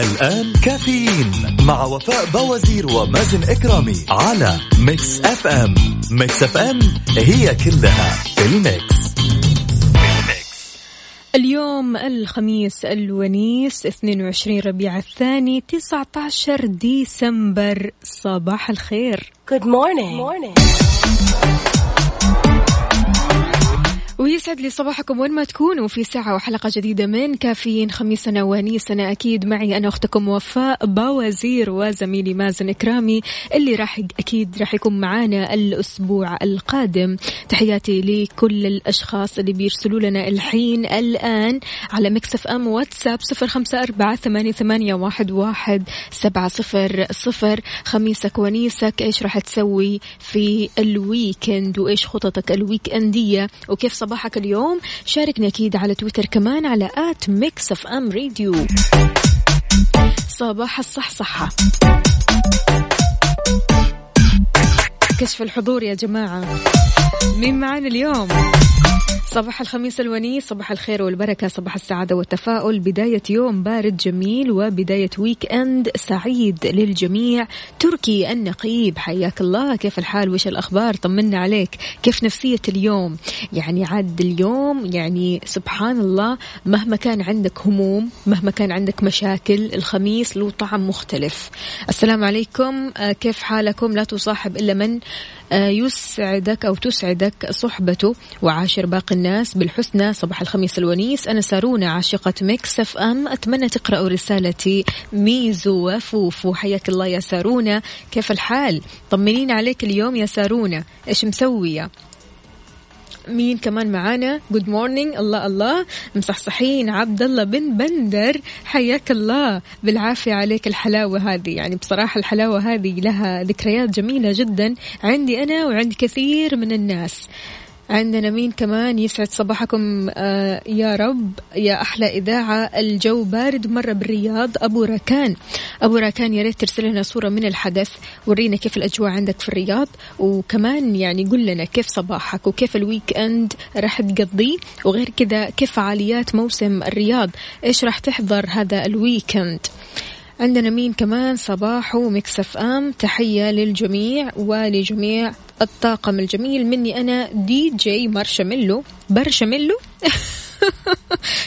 الآن كافيين مع وفاء بوازير ومازن إكرامي على Mix FM Mix FM هي كلها في ال mix اليوم الخميس الونيس 22 ربيع الثاني 19 ديسمبر صباح الخير Good morning. Good morning. ويسعد لي صباحكم وين ما تكونوا في ساعة وحلقة جديدة من كافيين خميسنا ونيسنا أكيد. معي أنا أختكم وفاء باوزير وزميلي مازن إكرامي اللي راح أكيد راح يكون معانا الأسبوع القادم. تحياتي لكل الأشخاص اللي بيرسلوا لنا الحين. الآن على Mix FM واتساب صفر خمسة أربعة ثمانية واحد, واحد سبعة صفر صفر. خميسك ونيسك إيش راح تسوي في ال weekend؟ وإيش خططك ال weekend هذي وكيف صباحك اليوم. شاركني أكيد على تويتر كمان على at Mix FM Radio. صباح الصحصحة. كشف الحضور يا جماعة. مين معانا اليوم؟ صباح الخميس الونيس صباح الخير والبركة صباح السعادة والتفاؤل. بداية يوم بارد جميل وبداية ويك أند سعيد للجميع. تركي النقيب حياك الله. كيف الحال؟ وش الأخبار؟ طمنا عليك. كيف نفسية اليوم؟ يعني عاد اليوم يعني سبحان الله مهما كان عندك هموم مهما كان عندك مشاكل الخميس له طعم مختلف. السلام عليكم. آه، كيف حالكم؟ لا تصاحب إلا من آه، يسعدك أو تسعدك صحبته وعاشر باقي الناس. بالحسنى صباح الخميس الونيس. أنا سارونا عاشقة Mix FM. أتمنى تقرأوا رسالتي ميزو وفوفو. حياك الله يا سارونا. كيف الحال؟ طمنين عليك اليوم يا سارونا. إيش مسوية مين كمان معانا؟ Good morning الله الله. مصحصحين. عبد الله بن بندر. حياك الله. بالعافية عليك الحلاوة هذه. يعني بصراحة الحلاوة هذه لها ذكريات جميلة جدا عندي أنا وعند كثير من الناس. عندنا مين كمان يسعد صباحكم آه يا رب يا أحلى إذاعة. الجو بارد مرة بالرياض. أبو راكان. أبو راكان يا ريت ترسل لنا صورة من الحدث. ورينا كيف الأجواء عندك في الرياض. وكمان يعني قل لنا كيف صباحك وكيف ال weekend راح تقضيه. وغير كذا كيف فعاليات موسم الرياض. إيش راح تحضر هذا ال weekend عندنا مين كمان؟ صباح و Mix FM. تحية للجميع ولجميع الطاقم الجميل. مني أنا DJ Marshmello. Marshmello.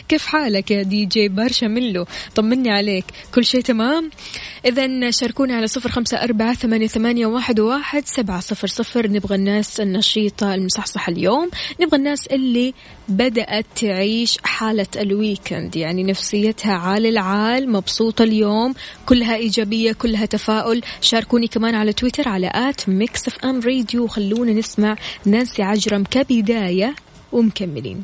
كيف حالك يا DJ Marshmello طمني عليك. كل شيء تمام؟ إذا شاركونا على صفر خمسة أربعة ثمانية, ثمانية واحد, واحد سبعة صفر صفر. نبغى الناس النشيطة المصحصحة اليوم. نبغى الناس اللي بدأت تعيش حالة ال weekend يعني نفسيتها عال العال مبسوطة اليوم كلها إيجابية كلها تفاؤل. شاركوني كمان على تويتر على at Mix FM Radio. خلونا نسمع نانسي عجرم كبداية ومكملين.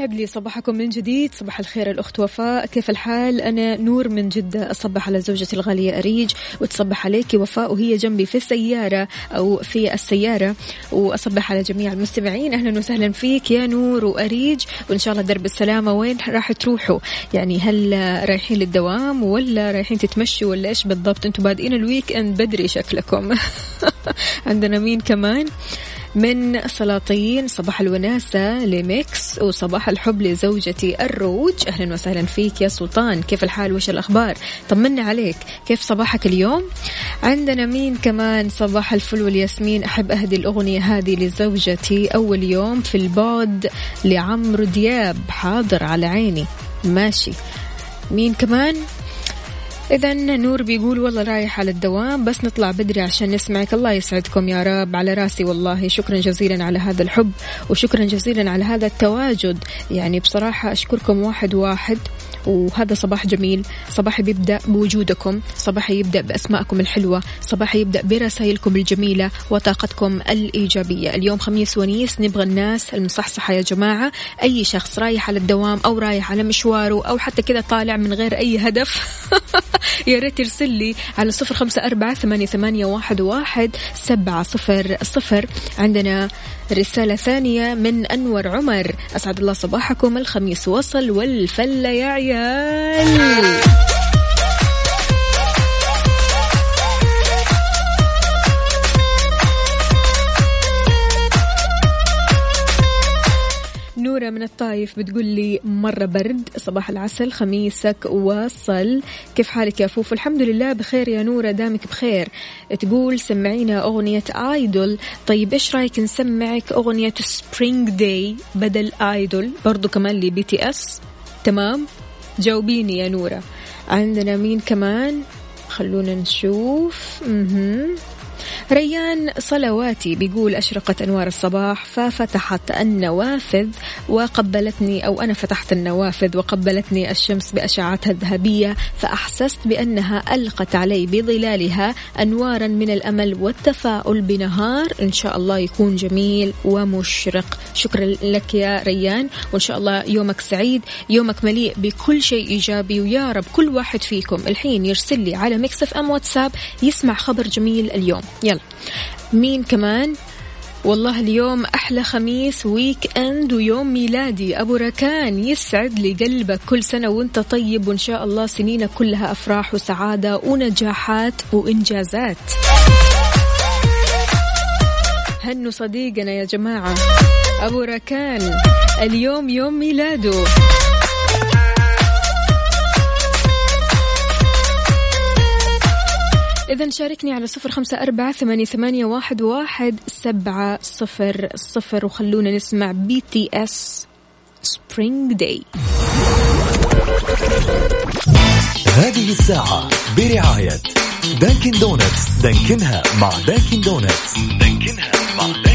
ويسعد لي صباحكم من جديد. صباح الخير الأخت وفاء. كيف الحال؟ أنا نور من جدة. أصبح على زوجتي الغالية أريج. وتصبح عليك وفاء وهي جنبي في السيارة أو في السيارة. وأصبح على جميع المستمعين. أهلا وسهلا فيك يا نور وأريج. وإن شاء الله درب السلامة وين راح تروحوا؟ يعني هل رايحين للدوام ولا رايحين تتمشوا ولا إيش بالضبط؟ أنتم بادئين ال weekend بدري شكلكم. عندنا مين كمان؟ من سلطان صباح الوناسة ل Mix وصباح الحب لزوجتي الروج. أهلا وسهلا فيك يا سلطان. كيف الحال؟ وش الأخبار؟ طمنا عليك. كيف صباحك اليوم؟ عندنا مين كمان؟ صباح الفل والياسمين. أحب أهدي الأغنية هذه لزوجتي أول يوم في البود لعمرو دياب. حاضر على عيني. ماشي. مين كمان؟ إذا نور بيقول والله رايح على الدوام بس نطلع بدري عشان نسمعك. الله يسعدكم يا رب على راسي والله شكرا جزيلا على هذا الحب وشكرا جزيلا على هذا التواجد. يعني بصراحة أشكركم واحد واحد. وهذا صباح جميل. صباحي بيبدأ بوجودكم. صباحي يبدأ بأسماءكم الحلوة. صباحي يبدأ برسائلكم الجميلة وطاقتكم الإيجابية. اليوم خميس ونيس نبغى الناس المصحصحة يا جماعة. أي شخص رايح على الدوام أو رايح على مشواره أو حتى كذا طالع من غير أي هدف يا ريت يرسل لي على صفر خمسة أربعة ثمانية, واحد سبعة صفر صفر. عندنا رسالة ثانية من أنور عمر. أسعد الله صباحكم. الخميس وصل والفلة يا عيال نورة من الطايف بتقول لي مرة برد صباح العسل خميسك وصل كيف حالك يا فوفو؟ الحمد لله بخير يا نورة دامك بخير. تقول سمعينا أغنية Idol طيب إيش رأيك نسمعك أغنية Spring Day بدل Idol برضو كمان لي BTS. تمام؟ جاوبيني يا نورة. عندنا مين كمان؟ خلونا نشوف. مهم. ريان صلواتي بيقول أشرقت أنوار الصباح ففتحت النوافذ وقبلتني أو أنا فتحت النوافذ وقبلتني الشمس بأشعتها الذهبية فأحسست بأنها ألقت علي بظلالها أنوارا من الأمل والتفاؤل بنهار. إن شاء الله يكون جميل ومشرق. شكرا لك يا ريان وإن شاء الله يومك سعيد يومك مليء بكل شيء إيجابي ويا رب كل واحد فيكم الحين يرسل لي على مكسف أم واتساب يسمع خبر جميل اليوم. يلا. مين كمان؟ والله اليوم أحلى خميس ويك أند ويوم ميلادي. أبو ركان يسعد لي قلبك كل سنة وأنت طيب وإن شاء الله سنينك كلها أفراح وسعادة ونجاحات وإنجازات. هنو صديقنا يا جماعة. أبو ركان اليوم يوم ميلاده. إذا شاركني على صفر خمسة أربعة ثمانية, ثمانية واحد, واحد سبعة صفر صفر وخلونا نسمع BTS Spring Day هذه الساعة برعاية Dunkin' Donuts دانكنها مع Dunkin' Donuts دانكنها مع Dunkin'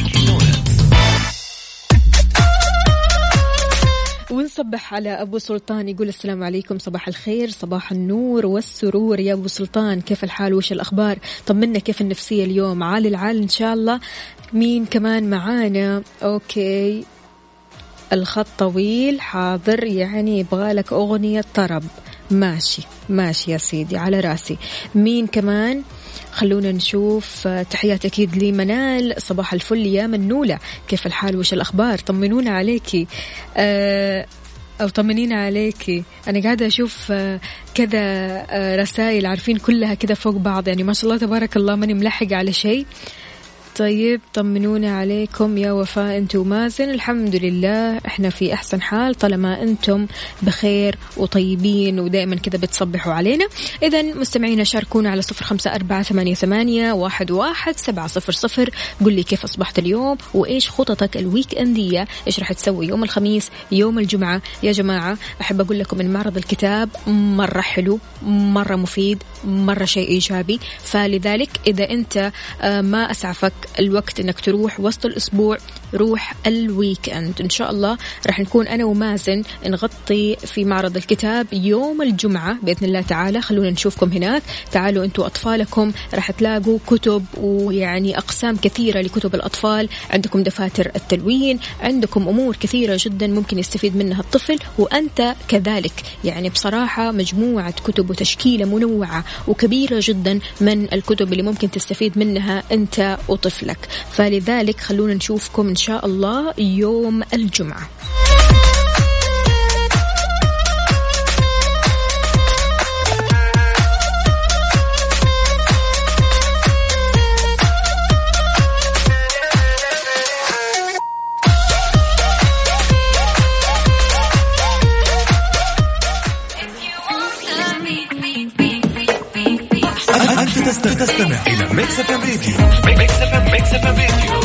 ونصبح على أبو سلطان يقول السلام عليكم صباح الخير صباح النور والسرور يا أبو سلطان كيف الحال؟ وش الأخبار؟ طمنا كيف النفسية اليوم؟ عالي العال إن شاء الله. مين كمان معانا؟ أوكي. الخط طويل حاضر يعني يبغالك أغنية طرب. ماشي ماشي يا سيدي على راسي. مين كمان؟ خلونا نشوف. تحيات أكيد لمنال. صباح الفل يا منولة. كيف الحال؟ وش الأخبار؟ طمنونا عليكي. أه أو طمنينا عليكي أنا قاعدة أشوف آه، كذا آه، رسائل عارفين كلها كذا فوق بعض. يعني ما شاء الله تبارك الله ماني ملحقة على شيء. طيب طمنونا عليكم يا وفاء انت ومازن. الحمد لله إحنا في أحسن حال طالما أنتم بخير وطيبين ودائما كذا بتصبحوا علينا. اذا مستمعينا شاركونا على صفر خمسة أربعة ثمانية, ثمانية واحد, واحد سبعة صفر صفر. قل لي كيف أصبحت اليوم وإيش خططك الويك أندية؟ إيش راح تسوي يوم الخميس يوم الجمعة؟ يا جماعة أحب أقول لكم إن معرض الكتاب مرة حلو مرة مفيد مرة شيء إيجابي. فلذلك إذا أنت آه، ما أسعفك الوقت إنك تروح وسط الأسبوع روح ال weekend إن شاء الله راح نكون أنا ومازن نغطي في معرض الكتاب يوم الجمعة. بإذن الله تعالى خلونا نشوفكم هناك. تعالوا أنتم اطفالكم راح تلاقوا كتب ويعني أقسام كثيرة لكتب الأطفال. عندكم دفاتر التلوين. عندكم أمور كثيرة جدا ممكن يستفيد منها الطفل. وأنت كذلك. يعني بصراحة مجموعة كتب وتشكيلة منوعة وكبيرة جدا من الكتب اللي ممكن تستفيد منها أنت وطفلك. فلذلك خلونا نشوفكم إن شاء الله يوم الجمعة. تستمع إلى ميكس اف ام راديو ميكس اف ام ميكس اف ام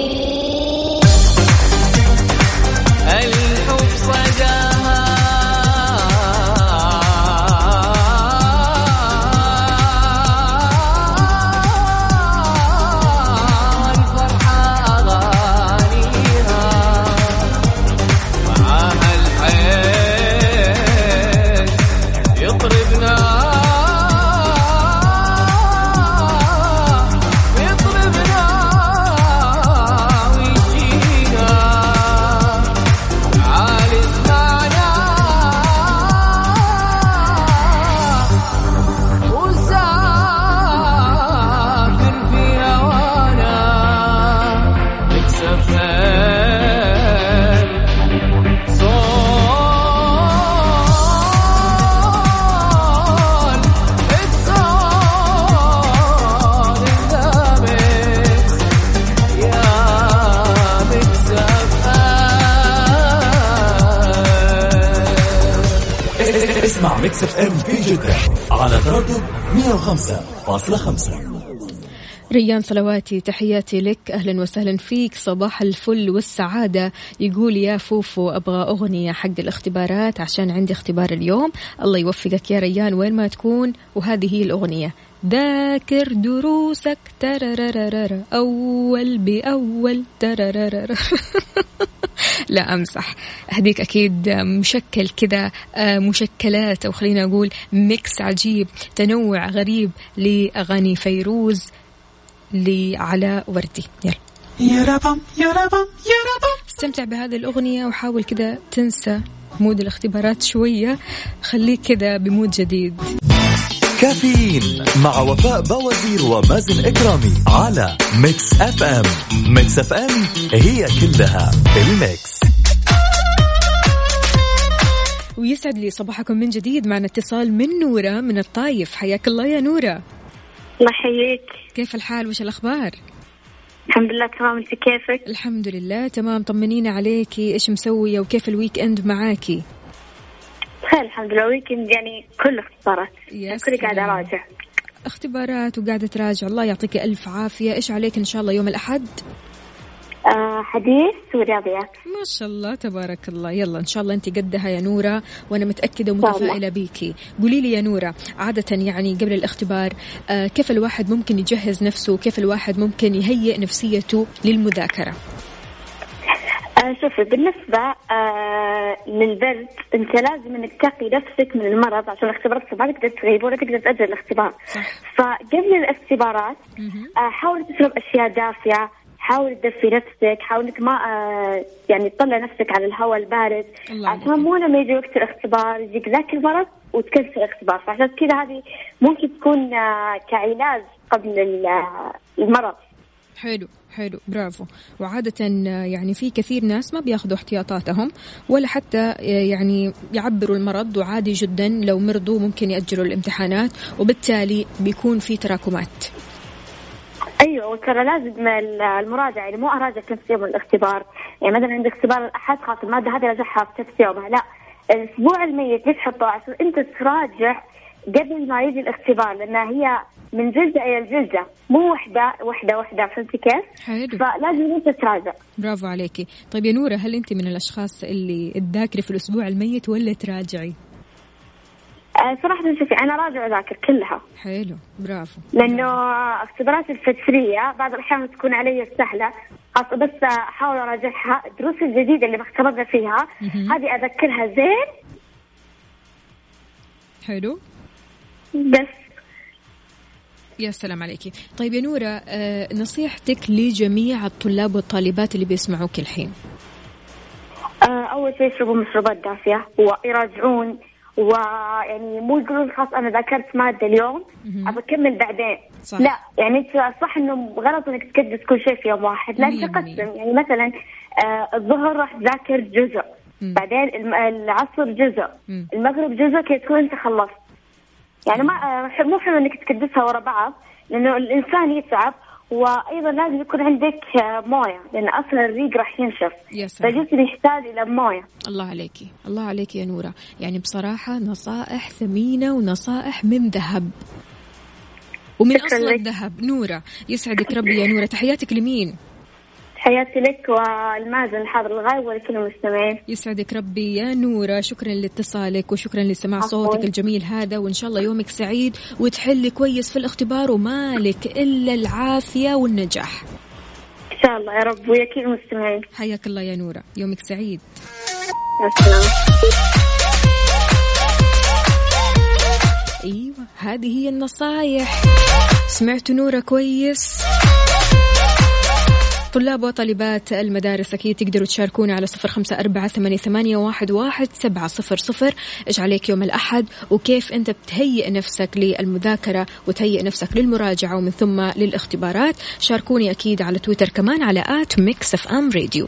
على تردد 105.5 ريان صلواتي تحياتي لك. أهلا وسهلا فيك. صباح الفل والسعادة. يقول يا فوفو أبغى أغنية حق الاختبارات عشان عندي اختبار اليوم. الله يوفقك يا ريان وين ما تكون. وهذه هي الأغنية. ذاكر دروسك. تررررر. أول بأول. تررررر. لا أمزح هديك أكيد مشكل كذا آه، مشكلات أو خلينا أقول mix عجيب تنوع غريب لأغاني فيروز لعلاء وردي. يلا. استمتع بهذه الأغنية وحاول كذا تنسى mood الاختبارات شوية. خليك كذا ب mood جديد. كافيين مع وفاء بوازير ومازن إكرامي على Mix FM Mix FM هي كلها ال mix. ويسعد لي صباحكم من جديد معنا اتصال من نورة من الطايف. حياك الله يا نورة. الله يحييك. كيف الحال؟ وش الأخبار؟ الحمد لله تمام. أنت كيفك؟ الحمد لله تمام. طمنينا عليكي. إيش مسوية؟ وكيف ال weekend معاكي؟ بخير الحمد لله. weekend يعني كله اختبارات كل قاعدة. أراجع. اختبارات وقاعدة تراجع. الله يعطيك ألف عافية. إيش عليك إن شاء الله يوم الأحد؟ آه حديث ورياضيات. ما شاء الله تبارك الله. يلا إن شاء الله أنت قدها يا نورة وأنا متأكدة الله. ومتفائلة بيكي. قولي لي يا نورة عادة يعني قبل الاختبار آه كيف الواحد ممكن يجهز نفسه؟ كيف الواحد ممكن يهيئ نفسيته للمذاكرة؟ آه شوفي بالنسبة آه للبرد أنت لازم إنك تقي نفسك من المرض عشان الاختبارات ما تقدر تغيب ولا تقدر تأجل الاختبار. فقبل الاختبارات. آه حاول تشرب أشياء دافية حاول تدفي نفسك حاول إنك ما آه يعني تطلع نفسك على الهواء البارد عشان. مو لما يجي وقت الاختبار يجيك ذاك المرض وتكنسل الاختبار فعشان كذا هذه ممكن تكون آه كعلاج قبل آه، المرض حلو حلو برافو. وعادة آه، يعني في كثير ناس ما بياخذوا احتياطاتهم ولا حتى آه، يعني يعبروا المرض وعادي جدا لو مرضوا ممكن يأجلوا الامتحانات وبالتالي بيكون في تراكمات. أيوه وترى لازم ال- المراجعه يعني مو اراجع نفس يوم الاختبار يعني مثلا عندك اختبار الأحد خلاص المادة هذه راجعها في نفس يومها لا. الأسبوع الميت ليش حطوه عشان أنت تراجع قبل ما يجي الاختبار لانها هي من جلدة إلى الجلده مو وحدة وحدة وحدة فهمتي كيف؟ حلو. فلازم أنت تراجع. برافو عليكي طيب يا نورة هل أنت من الأشخاص اللي تذاكري في الأسبوع الميت ولا تراجعي؟ آه، صراحة شوفي أنا راجع أذاكر كلها. حلو. برافو. لأنه اختبارات الفجريه بعض الأحيان تكون علي سهلة. خاصة بس أحاول أراجعها. الدروس الجديدة اللي اختبرنا فيها. هذه اذكرها زين. حلو. بس. يا سلام عليكي طيب يا نورة آه نصيحتك لجميع الطلاب والطالبات اللي بيسمعوك الحين آه، أول شيء يشربوا مشروبات دافية ويراجعون ويعني مو يقولون خلاص أنا ذاكرت مادة اليوم أكمل بعدين صح. لا يعني إنت صح إنه غلط إنك تكدس كل شيء في يوم واحد لا تقسم. يعني مثلا آه الظهر راح تذاكر جزء مم. بعدين العصر جزء مم. المغرب جزء كي تكون أنت خلصت يعني ما آه، مو حلو إنك تكدسها ورا بعض لأنه الإنسان يتعب وأيضا لازم يكون عندك آه، موية لأن أصلا الريق راح ينشف. فالجسم يحتاج إلى موية. الله عليكي الله عليكي يا نورة. يعني بصراحة نصائح ثمينة ونصائح من ذهب. ومن لك. الذهب نورة يسعدك ربي يا نورة. تحياتك لمين؟ حياتي لك والمازن الحاضر الغايب ولكل المستمعين. يسعدك ربي يا نورة شكرا لاتصالك وشكرا لسماع. صوتك الجميل هذا وإن شاء الله يومك سعيد وتحلي كويس في الاختبار ومالك إلا العافية والنجاح. إن شاء الله يا رب ويا كل المستمعين. حياك الله يا نورة. يومك سعيد. أيوه هذه هي النصايح. سمعتوا نورة كويس. طلاب وطالبات المدارس أكيد تقدروا تشاركونا على صفر خمسة أربعة ثمانية, واحد سبعة صفر صفر. إيش عليك يوم الأحد؟ وكيف أنت بتهيئ نفسك للمذاكرة وتهيئ نفسك للمراجعة ومن ثم للاختبارات؟ شاركوني أكيد على تويتر كمان على at Mix FM Radio.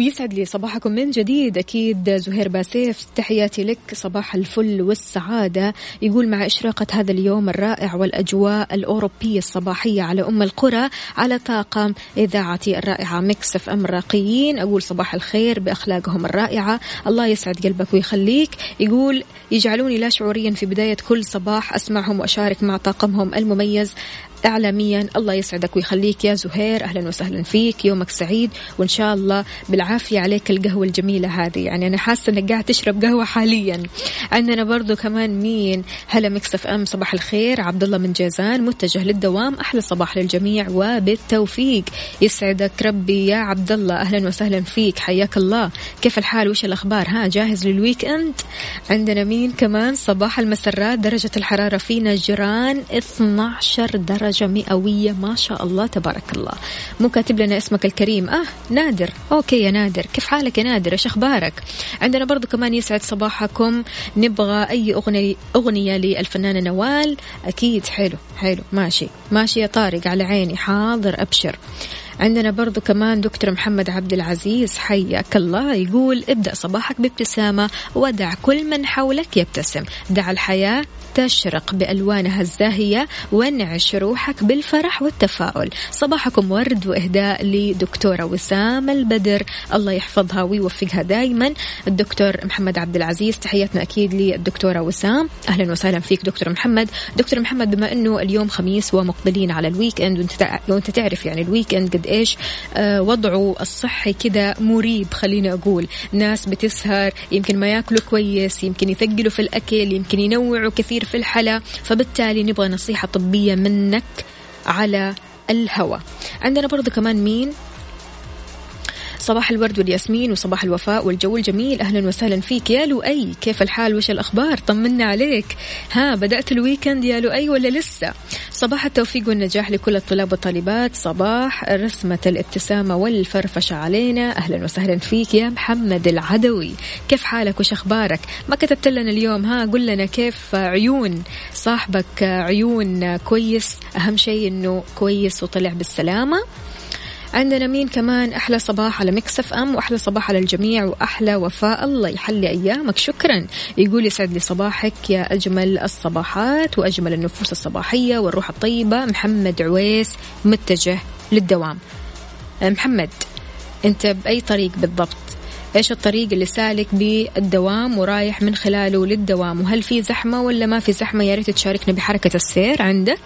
ويسعد لي صباحكم من جديد. أكيد زهير باسيف تحياتي لك. صباح الفل والسعادة. يقول مع إشراقة هذا اليوم الرائع والأجواء الأوروبية الصباحية على أم القرى على طاقم إذاعتي الرائعة Mix FM الراقيين أقول صباح الخير بأخلاقهم الرائعة. الله يسعد قلبك ويخليك. يقول يجعلوني لا شعوريا في بداية كل صباح أسمعهم وأشارك مع طاقمهم المميز. اعلاميا. الله يسعدك ويخليك يا زهير. أهلا وسهلا فيك. يومك سعيد. وإن شاء الله بالعافية عليك القهوة الجميلة هذه. يعني أنا حاسة إنك قاعد تشرب قهوة حاليا. عندنا برضو كمان مين؟ هلا مكسف إم. صباح الخير. عبد الله من جازان. متجه للدوام. أحلى صباح للجميع وبالتوفيق. يسعدك ربي يا عبد الله. أهلا وسهلا فيك. حياك الله. كيف الحال؟ وش الأخبار؟ ها جاهز لل weekend؟ عندنا مين كمان؟ صباح المسرات. درجة الحرارة في نجران 12 درجه مئويه ما شاء الله تبارك الله. مو كاتب لنا اسمك الكريم. آه نادر. okay يا نادر. كيف حالك يا نادر؟ إيش أخبارك؟ عندنا برضو كمان يسعد صباحكم. نبغى أي اغنيه أغنية للفنانه نوال. أكيد حلو حلو. ماشي. ماشي يا طارق على عيني. حاضر أبشر. عندنا برضو كمان دكتور محمد عبد العزيز حياك الله يقول ابدأ صباحك بابتسامة ودع كل من حولك يبتسم. دع الحياة تشرق بألوانها الزاهية وانعش روحك بالفرح والتفاؤل. صباحكم ورد وإهداء لدكتورة وسام البدر. الله يحفظها ويوفقها دائما الدكتور محمد عبد العزيز تحياتنا أكيد للدكتورة وسام. أهلا وسهلا فيك دكتور محمد. دكتور محمد بما أنه اليوم خميس ومقبلين على ال weekend وانت تع- وانت تعرف يعني ال weekend قد إيش آه، وضعه الصحي كذا مريب خليني أقول. ناس بتسهر يمكن ما ياكلوا كويس يمكن يثقلوا في الأكل يمكن ينوعوا كثير في الحلا. فبالتالي نبغى نصيحة طبية منك على الهواء عندنا برضو كمان مين صباح الورد والياسمين وصباح الوفاء والجو الجميل. أهلا وسهلا فيك. يا لؤي كيف الحال؟ وش الأخبار؟ طمنا عليك. ها بدأت ال weekend يا لؤي ولا لسه؟ صباح التوفيق والنجاح لكل الطلاب والطالبات. صباح رسمة الابتسامة والفرفشة علينا. أهلا وسهلا فيك يا محمد العدوي. كيف حالك؟ وش أخبارك؟ ما كتبت لنا اليوم. ها قل لنا كيف عيون صاحبك؟ عيون كويس؟ أهم شيء أنه كويس وطلع بالسلامة. عندنا مين كمان؟ أحلى صباح على Mix FM وأحلى صباح على الجميع وأحلى وفاء. الله يحلي أيامك. شكرا. يقول يسعد لي صباحك يا أجمل الصباحات وأجمل النفوس الصباحية والروح الطيبة. محمد عويس متجه للدوام. محمد أنت بأي طريق بالضبط؟ إيش الطريق اللي سالك بالدوام ورايح من خلاله للدوام؟ وهل في زحمة ولا ما في زحمة؟ يا ريت تشاركنا بحركة السير عندك.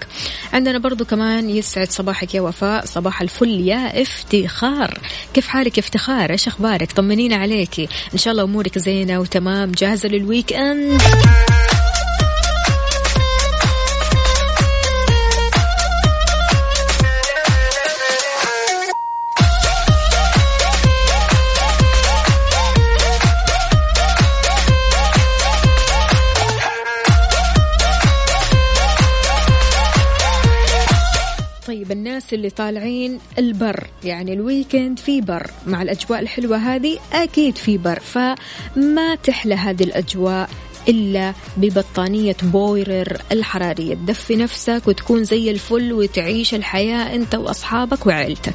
عندنا برضو كمان يسعد صباحك يا وفاء. صباح الفل يا افتخار. كيف حالك افتخار؟ إيش أخبارك؟ طمنينا عليكي. إن شاء الله أمورك زينة وتمام. جاهزة لل weekend الناس اللي طالعين البر. يعني ال weekend في بر. مع الأجواء الحلوة هذه أكيد في بر. فما تحلى هذه الأجواء إلا ببطانية بويرر الحرارية. تدفي نفسك وتكون زي الفل وتعيش الحياة أنت وأصحابك وعيلتك.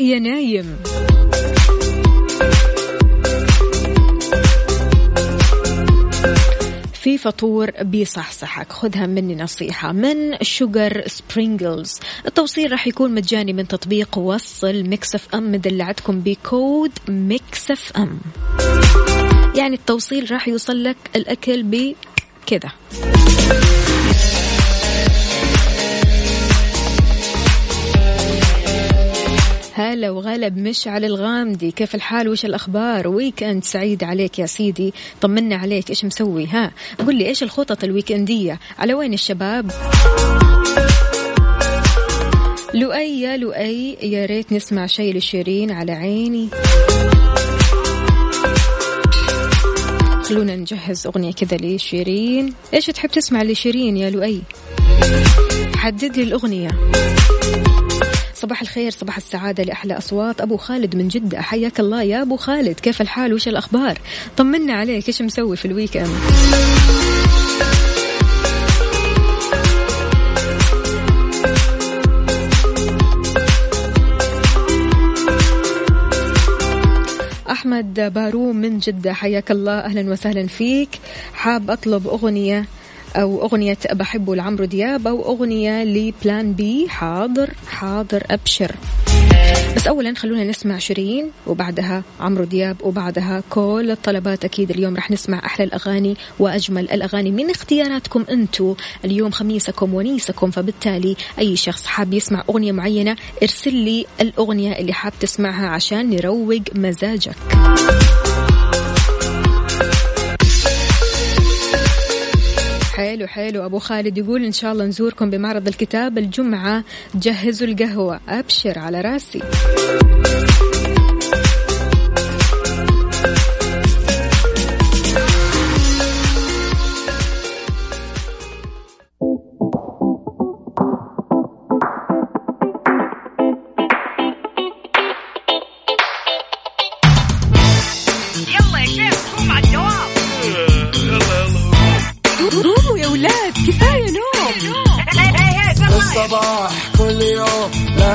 يا نايم. في فطور بيصحصحك. خذها مني نصيحة. من Sugar Sprinkles التوصيل راح يكون مجاني من تطبيق وصل Mix FM مدلعتكم ب code Mix FM يعني التوصيل راح يوصل لك الأكل بكذا. هلا وغلا بمشعل الغامدي. كيف الحال؟ وش الأخبار؟ ويكند سعيد عليك يا سيدي. طمنا عليك. إيش مسوي؟ ها قل لي إيش الخطط الويكندية؟ على وين الشباب؟ لؤي يا لؤي يا ريت نسمع شيء لشيرين على عيني. خلونا نجهز أغنية كذا لشيرين. إيش تحب تسمع لشيرين يا لؤي؟ حدد لي الأغنية. صباح الخير صباح السعادة لأحلى أصوات. أبو خالد من جدة. حياك الله يا أبو خالد. كيف الحال؟ وش الأخبار؟ طمنا عليك. إيش مسوي في ال weekend؟ أحمد باروم من جدة. حياك الله. أهلا وسهلا فيك. حاب أطلب أغنية أو أغنية بحبه لعمرو دياب أو أغنية لبلان بي. حاضر حاضر أبشر. بس أولا خلونا نسمع شيرين وبعدها عمرو دياب وبعدها كل الطلبات أكيد اليوم رح نسمع أحلى الأغاني وأجمل الأغاني من اختياراتكم أنتو. اليوم خميسكم ونيسكم فبالتالي أي شخص حاب يسمع أغنية معينة ارسل لي الأغنية اللي حاب تسمعها عشان نروق مزاجك. حلو حلو. أبو خالد يقول إن شاء الله نزوركم بمعرض الكتاب الجمعة. جهزوا القهوة أبشر على راسي.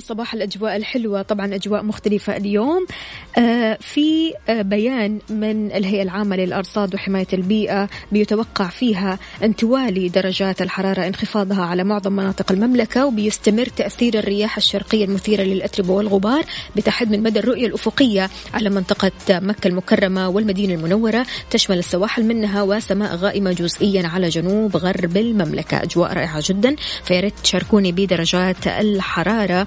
صباح الأجواء الحلوة. طبعا أجواء مختلفة اليوم. آه في آه بيان من الهيئة العامة للأرصاد وحماية البيئة بيتوقع فيها أن توالي درجات الحرارة انخفاضها على معظم مناطق المملكة وبيستمر تأثير الرياح الشرقية المثيرة للأتربة والغبار بتحد من مدى الرؤية الأفقية على منطقة مكة المكرمة والمدينة المنورة. تشمل السواحل منها وسماء غائمة جزئيا على جنوب غرب المملكة. أجواء رائعة جدا. فياريت تشاركوني بدرجات الحرارة.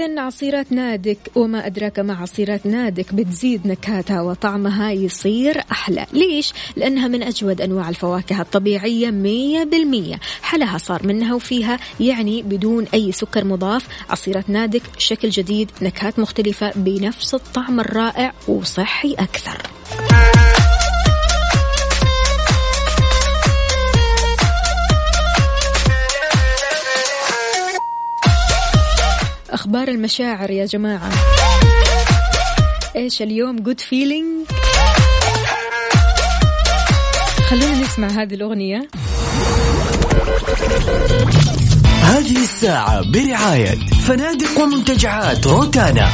عصيرات نادك وما أدراك ما عصيرات نادك بتزيد نكهاتها وطعمها يصير أحلى. ليش؟ لأنها من أجود أنواع الفواكه الطبيعية مية بالمية. حلاها صار منها وفيها يعني بدون أي سكر مضاف. عصيرات نادك شكل جديد نكهات مختلفة بنفس الطعم الرائع وصحي أكثر. أخبار المشاعر يا جماعة. إيش اليوم؟ good feeling خلونا نسمع هذه الأغنية. هذه الساعة برعاية فنادق ومنتجعات روتانا.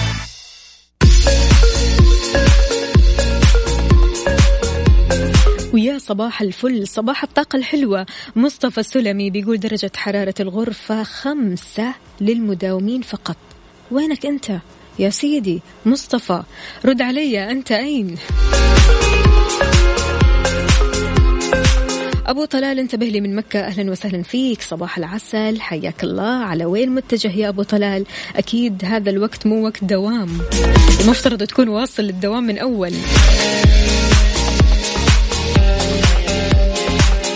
ويا صباح الفل صباح الطاقة الحلوة. مصطفى السلمي بيقول درجة حرارة الغرفة خمسة للمداومين فقط. وينك أنت يا سيدي مصطفى؟ رد علي أنت أين؟ أبو طلال انتبه لي من مكة. أهلا وسهلا فيك. صباح العسل. حياك الله. على وين متجه يا أبو طلال؟ أكيد هذا الوقت مو وقت دوام. المفترض تكون واصل للدوام من أول.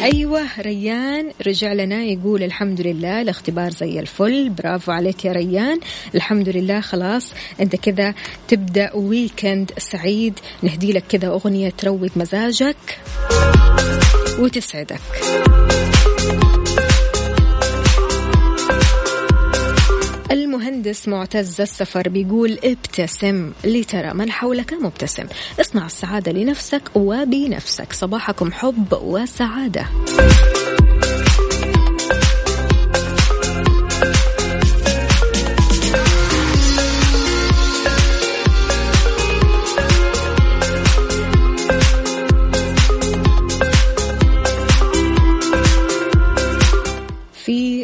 أيوه ريان رجع لنا يقول الحمد لله الاختبار زي الفل. برافو عليك يا ريان. الحمد لله خلاص. أنت كذا تبدأ ويكند سعيد. نهدي لك كذا أغنية تروق مزاجك وتسعدك. المهندس معتز السفر بيقول ابتسم لترى من حولك مبتسم. اصنع السعادة لنفسك وبنفسك. صباحكم حب وسعادة.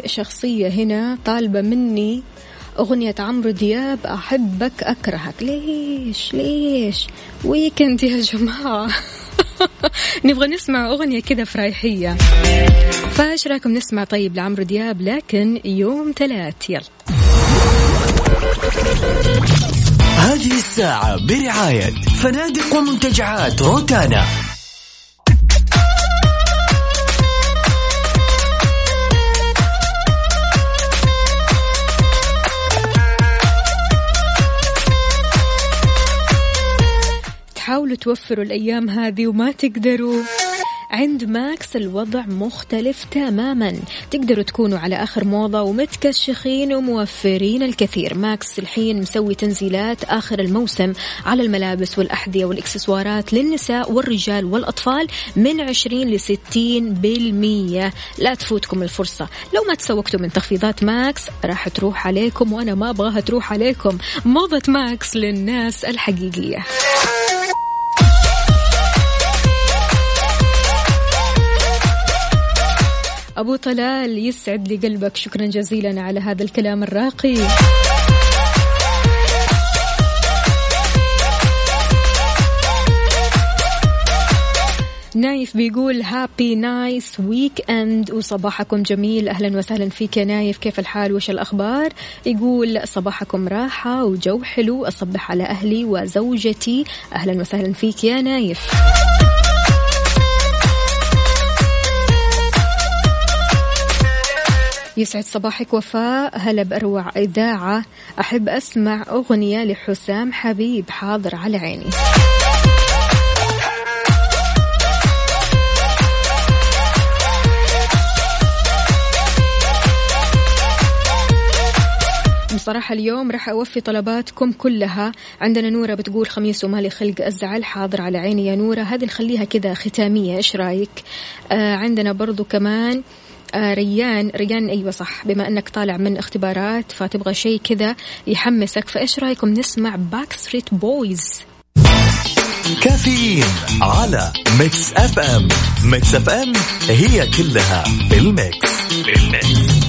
شخصية هنا طالبة مني أغنية عمرو دياب أحبك أكرهك. ليش؟ ليش؟ ويكند يا جماعة. نبغى نسمع أغنية كذا فرايحية فايش رأيكم نسمع طيب لعمرو دياب؟ لكن يوم ثلاث يلا. هذه الساعة برعاية فنادق ومنتجعات روتانا. تحاولوا توفروا الأيام هذه وما تقدروا. عند ماكس الوضع مختلف تماما. تقدروا تكونوا على آخر موضة ومتكشخين وموفرين الكثير. ماكس الحين مسوي تنزيلات آخر الموسم على الملابس والأحذية والإكسسوارات للنساء والرجال والأطفال من 20 ل 60 بالمية. لا تفوتكم الفرصة. لو ما تسوقتوا من تخفيضات ماكس راح تروح عليكم وأنا ما أبغاها تروح عليكم. موضة ماكس للناس الحقيقية. أبو طلال يسعد لي قلبك. شكرا جزيلا على هذا الكلام الراقي. نايف بيقول happy nice weekend وصباحكم جميل. أهلا وسهلا فيك يا نايف. كيف الحال؟ وش الأخبار؟ يقول صباحكم راحة وجو حلو. أصبح على أهلي وزوجتي. أهلا وسهلا فيك يا نايف. يسعد صباحك وفاء. هلا بأروع إذاعة. أحب أسمع أغنية لحسام حبيب حاضر على عيني. بصراحة اليوم راح أوفي طلباتكم كلها. عندنا نورة بتقول خميس ومالي خلق الزعل حاضر على عيني يا نورة. هذه نخليها كذا ختامية. إيش رأيك؟ آه عندنا برضو كمان آه ريان ريان أيوه صح. بما أنك طالع من اختبارات فتبغى شيء كذا يحمسك فإيش رأيكم نسمع Backstreet Boys كافيين على Mix FM Mix FM هي كلها بالميكس بالميكس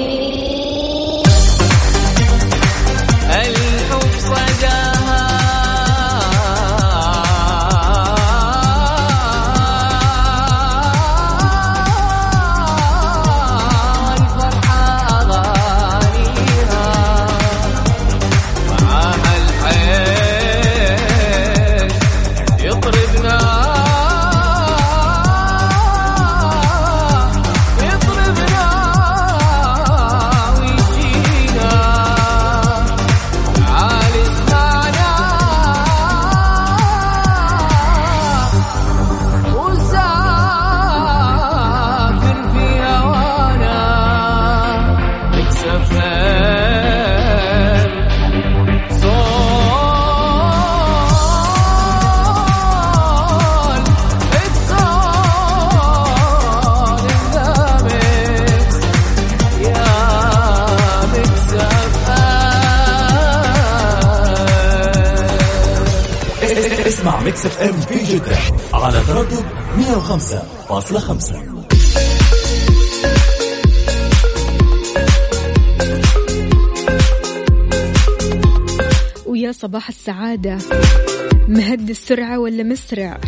105.5 ويا صباح السعادة. مهدي السرعة ولا مسرع؟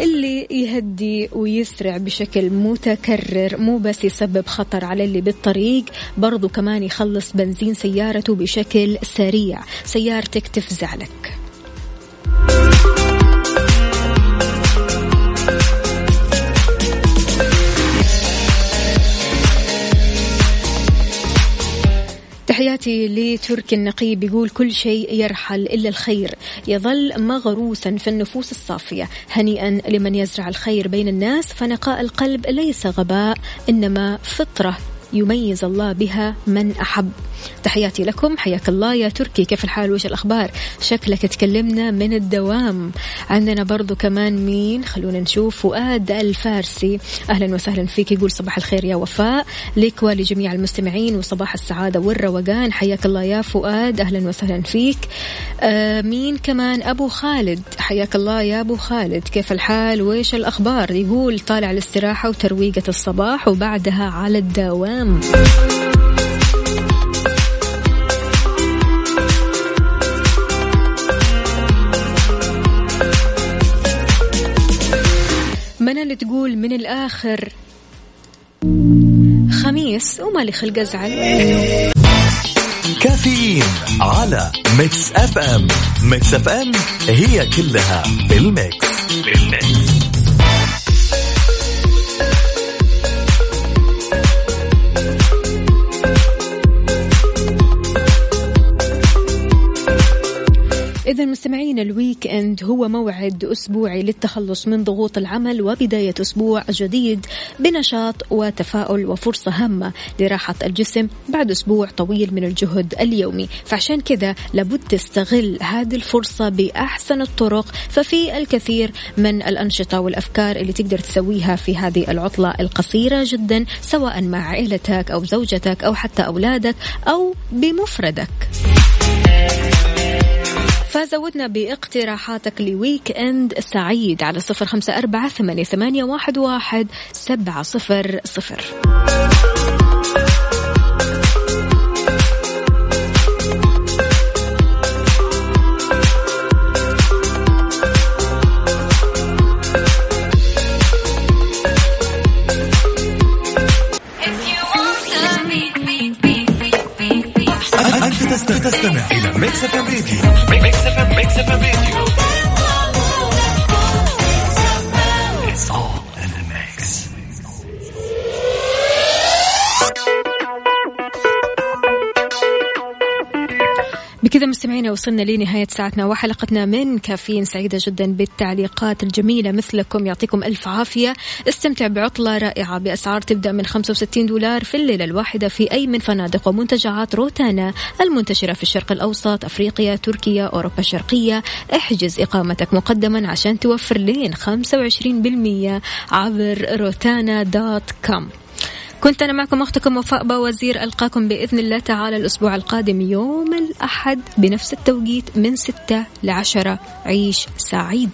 اللي يهدي ويسرع بشكل متكرر مو بس يسبب خطر على اللي بالطريق برضو كمان يخلص بنزين سيارته بشكل سريع. سيارتك تفزع لك. تحياتي لتركي النقي بيقول كل شيء يرحل إلا الخير. يظل مغروسا في النفوس الصافية هنيئا لمن يزرع الخير بين الناس فنقاء القلب ليس غباء إنما فطرة. يميز الله بها من أحب. تحياتي لكم حياك الله يا تركي. كيف الحال؟ وش الأخبار؟ شكلك تكلمنا من الدوام. عندنا برضو كمان مين؟ خلونا نشوف. فؤاد الفارسي. أهلا وسهلا فيك. يقول صباح الخير يا وفاء. لك ولجميع المستمعين وصباح السعادة والروقان. حياك الله يا فؤاد. أهلا وسهلا فيك. آه مين كمان؟ أبو خالد. حياك الله يا أبو خالد. كيف الحال؟ وإيش الأخبار؟ يقول طالع الاستراحة وترويقة الصباح وبعدها على الدوام. منى تقول من الآخر؟ خميس وما لي خلق أزعل. كافيين على Mix FM. Mix FM هي كلها بال mix بال mix إذا مستمعين الويك إند هو موعد أسبوعي للتخلص من ضغوط العمل وبداية أسبوع جديد بنشاط وتفاؤل وفرصة هامة لراحة الجسم بعد أسبوع طويل من الجهد اليومي. فعشان كذا لابد تستغل هذه الفرصة بأحسن الطرق. ففي الكثير من الأنشطة والأفكار اللي تقدر تسويها في هذه العطلة القصيرة جدا سواء مع عائلتك أو زوجتك أو حتى أولادك أو بمفردك. فزودنا باقتراحاتك لويك إند سعيد على صفر خمسة أربعة ثمانية, واحد سبعة صفر صفر. وصلنا لنهاية ساعتنا وحلقتنا من كافيين سعيدة جدا بالتعليقات الجميلة مثلكم. يعطيكم ألف عافية. استمتع بعطلة رائعة بأسعار تبدأ من 65 دولار في الليلة الواحدة في أي من فنادق ومنتجعات روتانا المنتشرة في الشرق الأوسط أفريقيا تركيا أوروبا الشرقية. احجز إقامتك مقدما عشان توفر لين 25% عبر روتانا dot com. كنت أنا معكم أختكم وفاء بوازير ألقاكم بإذن الله تعالى الأسبوع القادم يوم الأحد بنفس التوقيت من 6 ل 10 عيش سعيد.